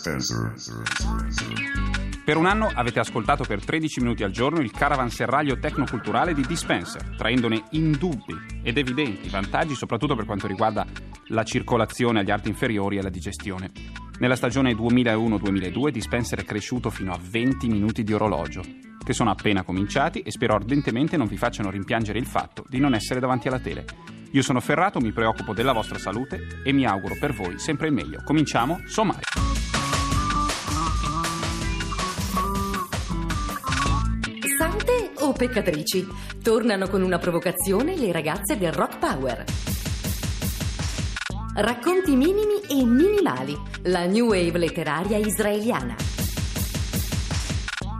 Dispenser. Per un anno avete ascoltato per 13 minuti al giorno il caravanserraglio tecnoculturale di Dispenser, traendone indubbi ed evidenti vantaggi soprattutto per quanto riguarda la circolazione agli arti inferiori e la digestione. Nella stagione 2001-2002 Dispenser è cresciuto fino a 20 minuti di orologio, che sono appena cominciati e spero ardentemente non vi facciano rimpiangere il fatto di non essere davanti alla tele. Io sono Ferrato, mi preoccupo della vostra salute e mi auguro per voi sempre il meglio. Cominciamo, sommario. O peccatrici? Tornano con una provocazione le ragazze del Rock Power. Racconti minimi e minimali. La new wave letteraria israeliana.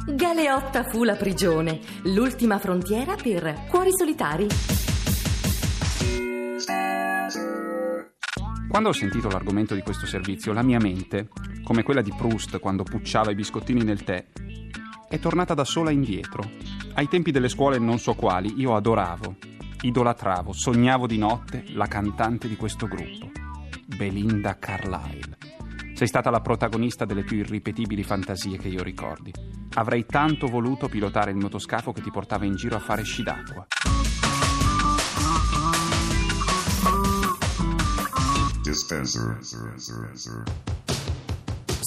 Galeotta fu la prigione, l'ultima frontiera per cuori solitari. Quando ho sentito l'argomento di questo servizio, la mia mente, come quella di Proust quando pucciava i biscottini nel tè, è tornata da sola indietro. Ai tempi delle scuole non so quali, io adoravo, idolatravo, sognavo di notte la cantante di questo gruppo, Belinda Carlisle. Sei stata la protagonista delle più irripetibili fantasie che io ricordi. Avrei tanto voluto pilotare il motoscafo che ti portava in giro a fare sci d'acqua. Dispenser.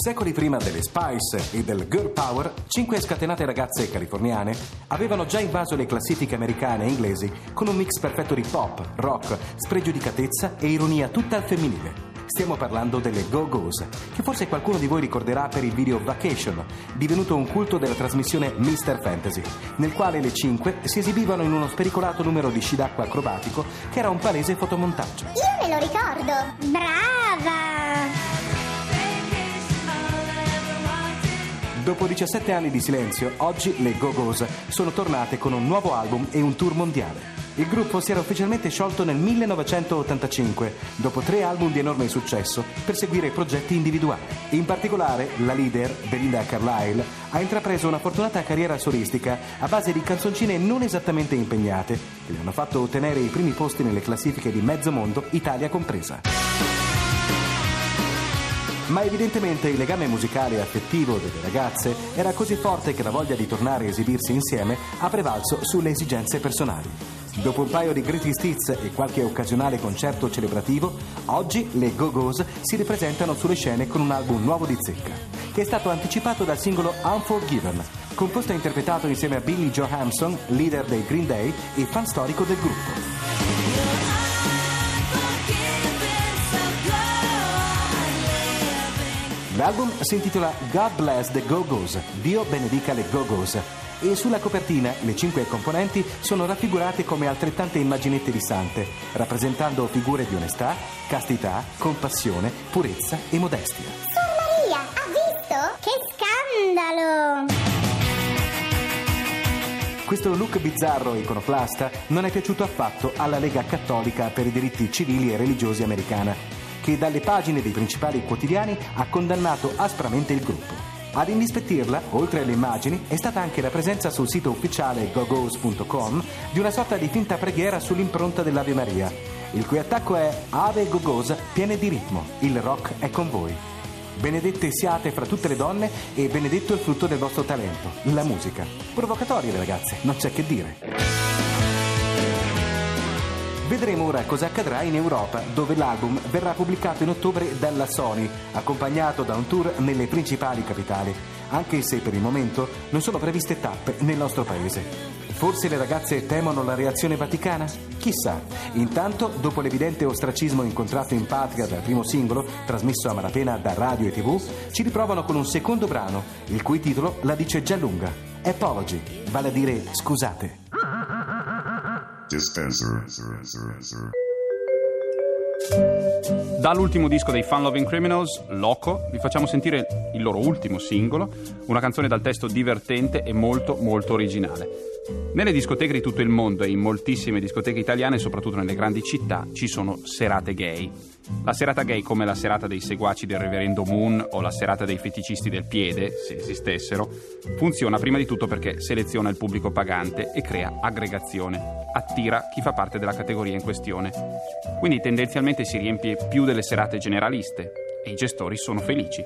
Secoli prima delle Spice e del Girl Power, cinque scatenate ragazze californiane avevano già invaso le classifiche americane e inglesi con un mix perfetto di pop, rock, spregiudicatezza e ironia tutta al femminile. Stiamo parlando delle Go-Go's, che forse qualcuno di voi ricorderà per il video Vacation, divenuto un culto della trasmissione Mr. Fantasy, nel quale le cinque si esibivano in uno spericolato numero di sci d'acqua acrobatico che era un palese fotomontaggio. Io me lo ricordo. Brava! Dopo 17 anni di silenzio, oggi le Go-Go's sono tornate con un nuovo album e un tour mondiale. Il gruppo si era ufficialmente sciolto nel 1985, dopo tre album di enorme successo, per seguire progetti individuali. In particolare, la leader, Belinda Carlisle, ha intrapreso una fortunata carriera solistica a base di canzoncine non esattamente impegnate, che le hanno fatto ottenere i primi posti nelle classifiche di mezzo mondo, Italia compresa. Ma evidentemente il legame musicale e affettivo delle ragazze era così forte che la voglia di tornare a esibirsi insieme ha prevalso sulle esigenze personali. Dopo un paio di greatest hits e qualche occasionale concerto celebrativo, oggi le Go-Go's si ripresentano sulle scene con un album nuovo di zecca, che è stato anticipato dal singolo Unforgiven, composto e interpretato insieme a Billy Johansson, leader dei Green Day e fan storico del gruppo. L'album si intitola God Bless the Go-Go's, Dio benedica le Go-Go's, e sulla copertina le cinque componenti sono raffigurate come altrettante immaginette di sante, rappresentando figure di onestà, castità, compassione, purezza e modestia. Sor Maria, ha visto? Che scandalo! Questo look bizzarro e iconoclasta non è piaciuto affatto alla Lega Cattolica per i diritti civili e religiosi americana, che dalle pagine dei principali quotidiani ha condannato aspramente il gruppo. Ad indispettirla, oltre alle immagini, è stata anche la presenza sul sito ufficiale gogos.com di una sorta di finta preghiera sull'impronta dell'Ave Maria, il cui attacco è Ave Gogos piene di ritmo, il rock è con voi. Benedette siate fra tutte le donne e benedetto il frutto del vostro talento, la musica. Provocatorie ragazze, non c'è che dire. Vedremo ora cosa accadrà in Europa, dove l'album verrà pubblicato in ottobre dalla Sony, accompagnato da un tour nelle principali capitali, anche se per il momento non sono previste tappe nel nostro paese. Forse le ragazze temono la reazione vaticana? Chissà. Intanto, dopo l'evidente ostracismo incontrato in patria dal primo singolo, trasmesso a malapena da radio e tv, ci riprovano con un secondo brano, il cui titolo la dice già lunga. Apology, vale a dire scusate. Dispenser. Dall'ultimo disco dei Fun Loving Criminals, Loco, vi facciamo sentire il loro ultimo singolo, una canzone dal testo divertente e molto molto originale. Nelle discoteche di tutto il mondo e in moltissime discoteche italiane, soprattutto nelle grandi città, ci sono serate gay. La serata gay, come la serata dei seguaci del reverendo Moon o la serata dei feticisti del piede, se esistessero, funziona prima di tutto perché seleziona il pubblico pagante e crea aggregazione, attira chi fa parte della categoria in questione. Quindi tendenzialmente si riempie più delle serate generaliste, e i gestori sono felici.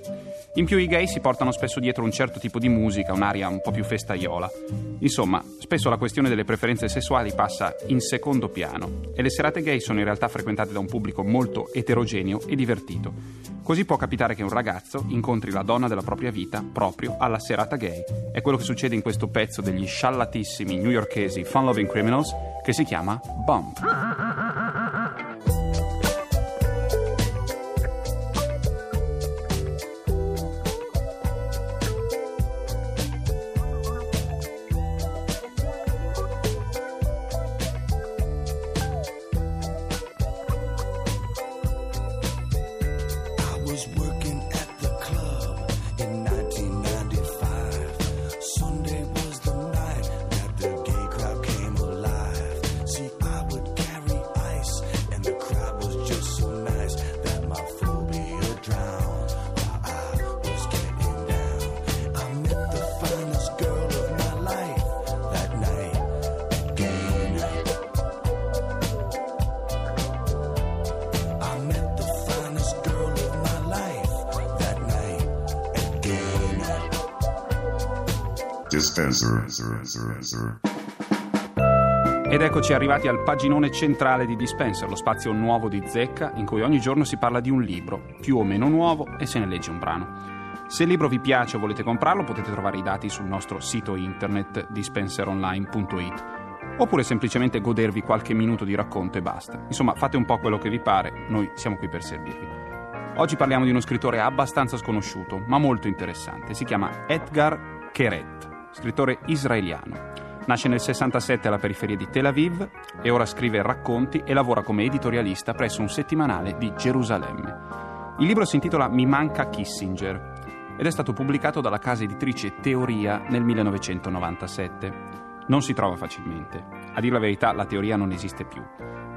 In più i gay si portano spesso dietro un certo tipo di musica, un'aria un po' più festaiola. Insomma, spesso la questione delle preferenze sessuali passa in secondo piano e le serate gay sono in realtà frequentate da un pubblico molto eterogeneo e divertito. Così può capitare che un ragazzo incontri la donna della propria vita proprio alla serata gay. È quello che succede in questo pezzo degli sciallatissimi newyorkesi Fun Loving Criminals che si chiama Bump. Ed eccoci arrivati al paginone centrale di Dispenser, lo spazio nuovo di Zecca, in cui ogni giorno si parla di un libro, più o meno nuovo, e se ne legge un brano. Se il libro vi piace o volete comprarlo, potete trovare i dati sul nostro sito internet dispenseronline.it oppure semplicemente godervi qualche minuto di racconto e basta. Insomma, fate un po' quello che vi pare, noi siamo qui per servirvi. Oggi parliamo di uno scrittore abbastanza sconosciuto, ma molto interessante. Si chiama Edgar Keret, scrittore israeliano. Nasce nel 67 alla periferia di Tel Aviv e ora scrive racconti e lavora come editorialista presso un settimanale di Gerusalemme. Il libro si intitola Mi manca Kissinger ed è stato pubblicato dalla casa editrice Teoria nel 1997. Non si trova facilmente. A dire la verità, la teoria non esiste più.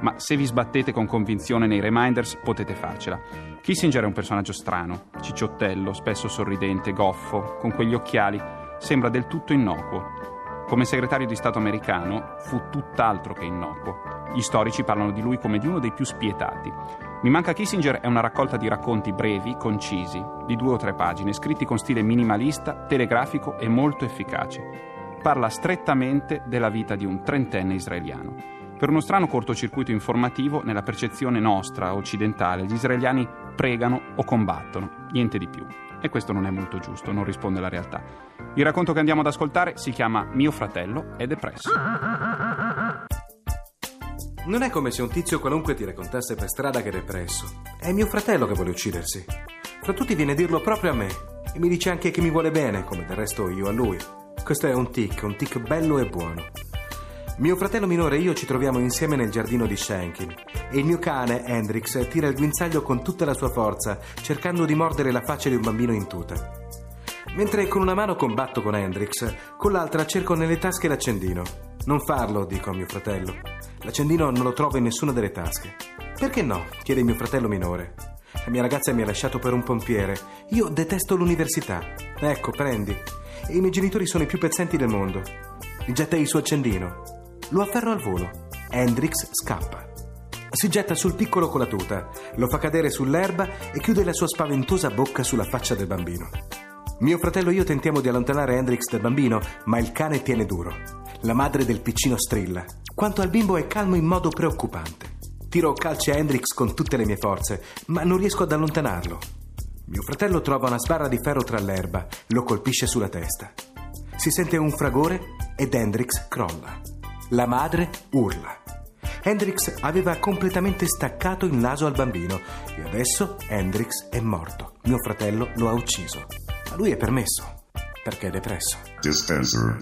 Ma se vi sbattete con convinzione nei reminders, potete farcela. Kissinger è un personaggio strano, cicciottello, spesso sorridente, goffo, con quegli occhiali, sembra del tutto innocuo. Come segretario di Stato americano fu tutt'altro che innocuo. Gli storici parlano di lui come di uno dei più spietati. Mi manca Kissinger è una raccolta di racconti brevi, concisi, di due o tre pagine, scritti con stile minimalista, telegrafico e molto efficace parla strettamente della vita di un trentenne israeliano. Per uno strano cortocircuito informativo, nella percezione nostra, occidentale, gli israeliani pregano o combattono, niente di più. E questo non è molto giusto, non risponde alla realtà. Il racconto che andiamo ad ascoltare si chiama Mio fratello è depresso. Non è come se un tizio qualunque ti raccontasse per strada che è depresso. È mio fratello che vuole uccidersi. Fra tutti viene a dirlo proprio a me. E mi dice anche che mi vuole bene, come del resto io a lui. Questo è un tic, un tic bello e buono. Mio fratello minore e io ci troviamo insieme nel giardino di Shankin e il mio cane, Hendrix, tira il guinzaglio con tutta la sua forza, cercando di mordere la faccia di un bambino in tuta. Mentre con una mano combatto con Hendrix, con l'altra cerco nelle tasche l'accendino. Non farlo, dico a mio fratello. L'accendino non lo trovo in nessuna delle tasche. Perché no? chiede mio fratello minore. La mia ragazza mi ha lasciato per un pompiere. Io detesto l'università. Ecco, prendi. E i miei genitori sono i più pezzenti del mondo. Getta il suo accendino. Lo afferro al volo. Hendrix scappa. Si getta sul piccolo con la tuta, lo fa cadere sull'erba e chiude la sua spaventosa bocca sulla faccia del bambino. Mio fratello e io tentiamo di allontanare Hendrix dal bambino, ma il cane tiene duro. La madre del piccino strilla. Quanto al bimbo è calmo in modo preoccupante. Tiro calci a Hendrix con tutte le mie forze, ma non riesco ad allontanarlo. Mio fratello trova una sbarra di ferro tra l'erba, lo colpisce sulla testa. Si sente un fragore ed Hendrix crolla. La madre urla. Hendrix aveva completamente staccato il naso al bambino e adesso Hendrix è morto. Mio fratello lo ha ucciso. A lui è permesso, perché è depresso. Dispenser.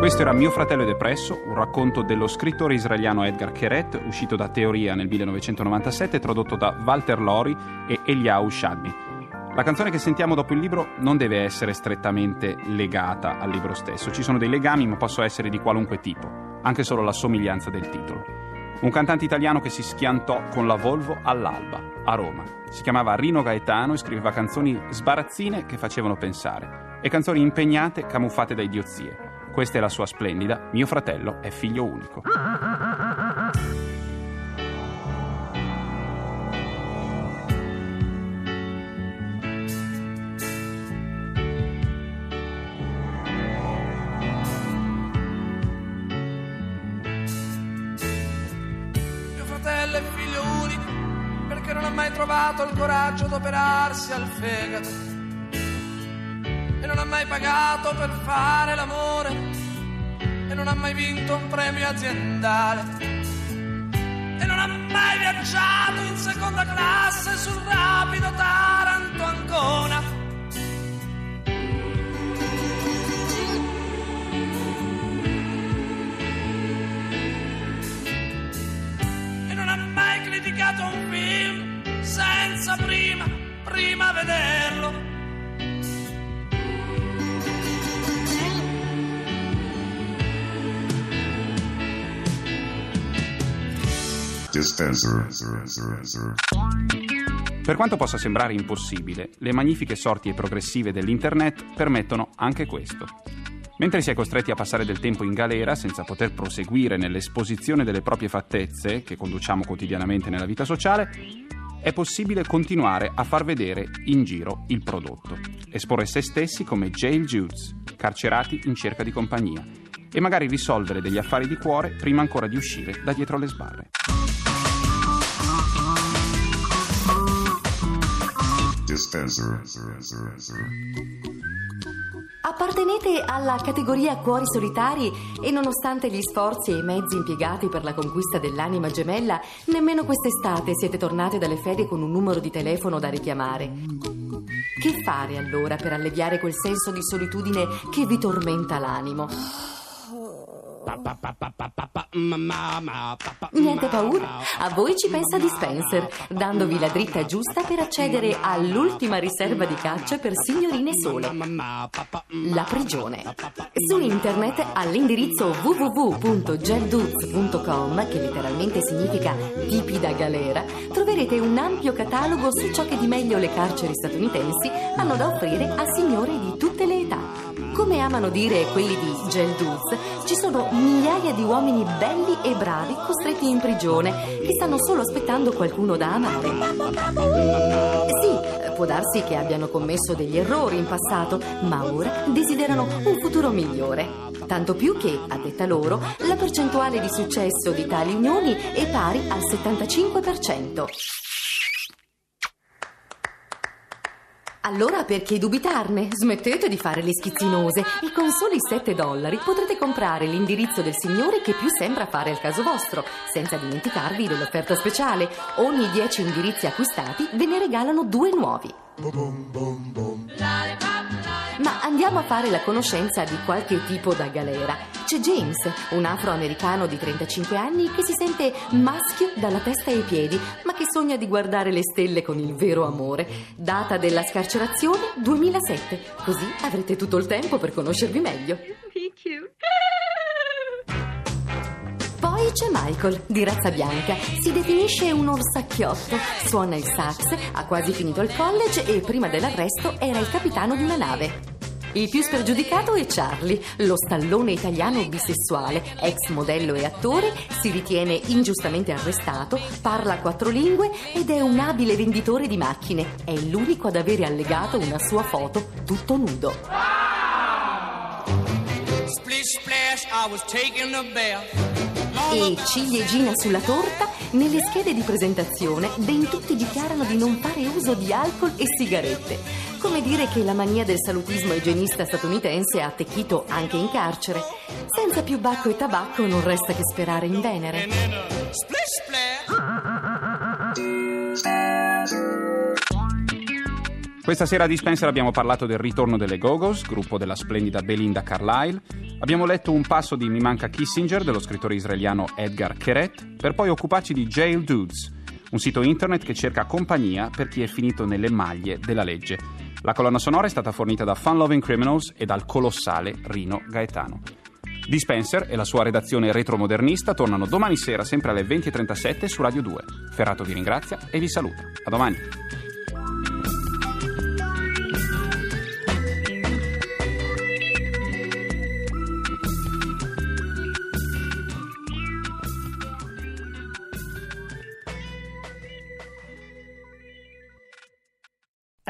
Questo era Mio fratello è depresso, un racconto dello scrittore israeliano Edgar Keret, uscito da Teoria nel 1997, tradotto da Walter Lori e Eliyahu Shadmi. La canzone che sentiamo dopo il libro non deve essere strettamente legata al libro stesso, ci sono dei legami ma possono essere di qualunque tipo, anche solo la somiglianza del titolo. Un cantante italiano che si schiantò con la Volvo all'alba, a Roma. Si chiamava Rino Gaetano e scriveva canzoni sbarazzine che facevano pensare e canzoni impegnate camuffate da idiozie. Questa è la sua splendida Mio fratello è figlio unico. Trovato il coraggio d'operarsi al fegato e non ha mai pagato per fare l'amore e non ha mai vinto un premio aziendale e non ha mai viaggiato in seconda classe sul rapido Taranto Ancona. e non ha mai criticato un senza prima, prima vederlo. Dispenser. Per quanto possa sembrare impossibile, le magnifiche sorti e progressive dell'Internet permettono anche questo. Mentre si è costretti a passare del tempo in galera senza poter proseguire nell'esposizione delle proprie fattezze che conduciamo quotidianamente nella vita sociale, è possibile continuare a far vedere in giro il prodotto, esporre se stessi come jail Jews, carcerati in cerca di compagnia, e magari risolvere degli affari di cuore prima ancora di uscire da dietro le sbarre. Dispenser. Appartenete alla categoria cuori solitari e nonostante gli sforzi e i mezzi impiegati per la conquista dell'anima gemella, nemmeno quest'estate siete tornate dalle ferie con un numero di telefono da richiamare. Che fare allora per alleviare quel senso di solitudine che vi tormenta l'animo? Niente paura, a voi ci pensa Dispenser, dandovi la dritta giusta per accedere all'ultima riserva di caccia per signorine sole, la prigione. Su internet all'indirizzo www.gelduz.com, che letteralmente significa tipi da galera, troverete un ampio catalogo su ciò che di meglio le carceri statunitensi hanno da offrire a signore di tutte le. Come amano dire quelli di Gel Duz, ci sono migliaia di uomini belli e bravi costretti in prigione che stanno solo aspettando qualcuno da amare. Sì, può darsi che abbiano commesso degli errori in passato, ma ora desiderano un futuro migliore. Tanto più che, a detta loro, la percentuale di successo di tali unioni è pari al 75%. Allora perché dubitarne? Smettete di fare le schizzinose e con soli 7 dollari potrete comprare l'indirizzo del signore che più sembra fare al caso vostro, senza dimenticarvi dell'offerta speciale. Ogni 10 indirizzi acquistati ve ne regalano due nuovi. Ma andiamo a fare la conoscenza di qualche tipo da galera. C'è James, un afroamericano di 35 anni che si sente maschio dalla testa ai piedi, ma che sogna di guardare le stelle con il vero amore. Data della scarcerazione 2007. Così avrete tutto il tempo per conoscervi meglio. Poi c'è Michael, di razza bianca. Si definisce un orsacchiotto, suona il sax, ha quasi finito il college e prima dell'arresto era il capitano di una nave. Il più spregiudicato è Charlie, lo stallone italiano bisessuale, ex modello e attore, si ritiene ingiustamente arrestato, parla quattro lingue ed è un abile venditore di macchine. È l'unico ad avere allegato una sua foto tutto nudo. E ciliegina sulla torta, nelle schede di presentazione ben tutti dichiarano di non fare uso di alcol e sigarette. Come dire che la mania del salutismo igienista statunitense ha attecchito anche in carcere. Senza più bacco e tabacco non resta che sperare in Venere. Questa sera a Dispenser abbiamo parlato del ritorno delle Go-Go's, gruppo della splendida Belinda Carlisle. Abbiamo letto un passo di Mi manca Kissinger dello scrittore israeliano Edgar Keret, per poi occuparci di Jail Dudes, un sito internet che cerca compagnia per chi è finito nelle maglie della legge. La colonna sonora è stata fornita da Fun Loving Criminals e dal colossale Rino Gaetano. Dispenser e la sua redazione retromodernista tornano domani sera sempre alle 20.37 su Radio 2. Ferrato vi ringrazia e vi saluta. A domani.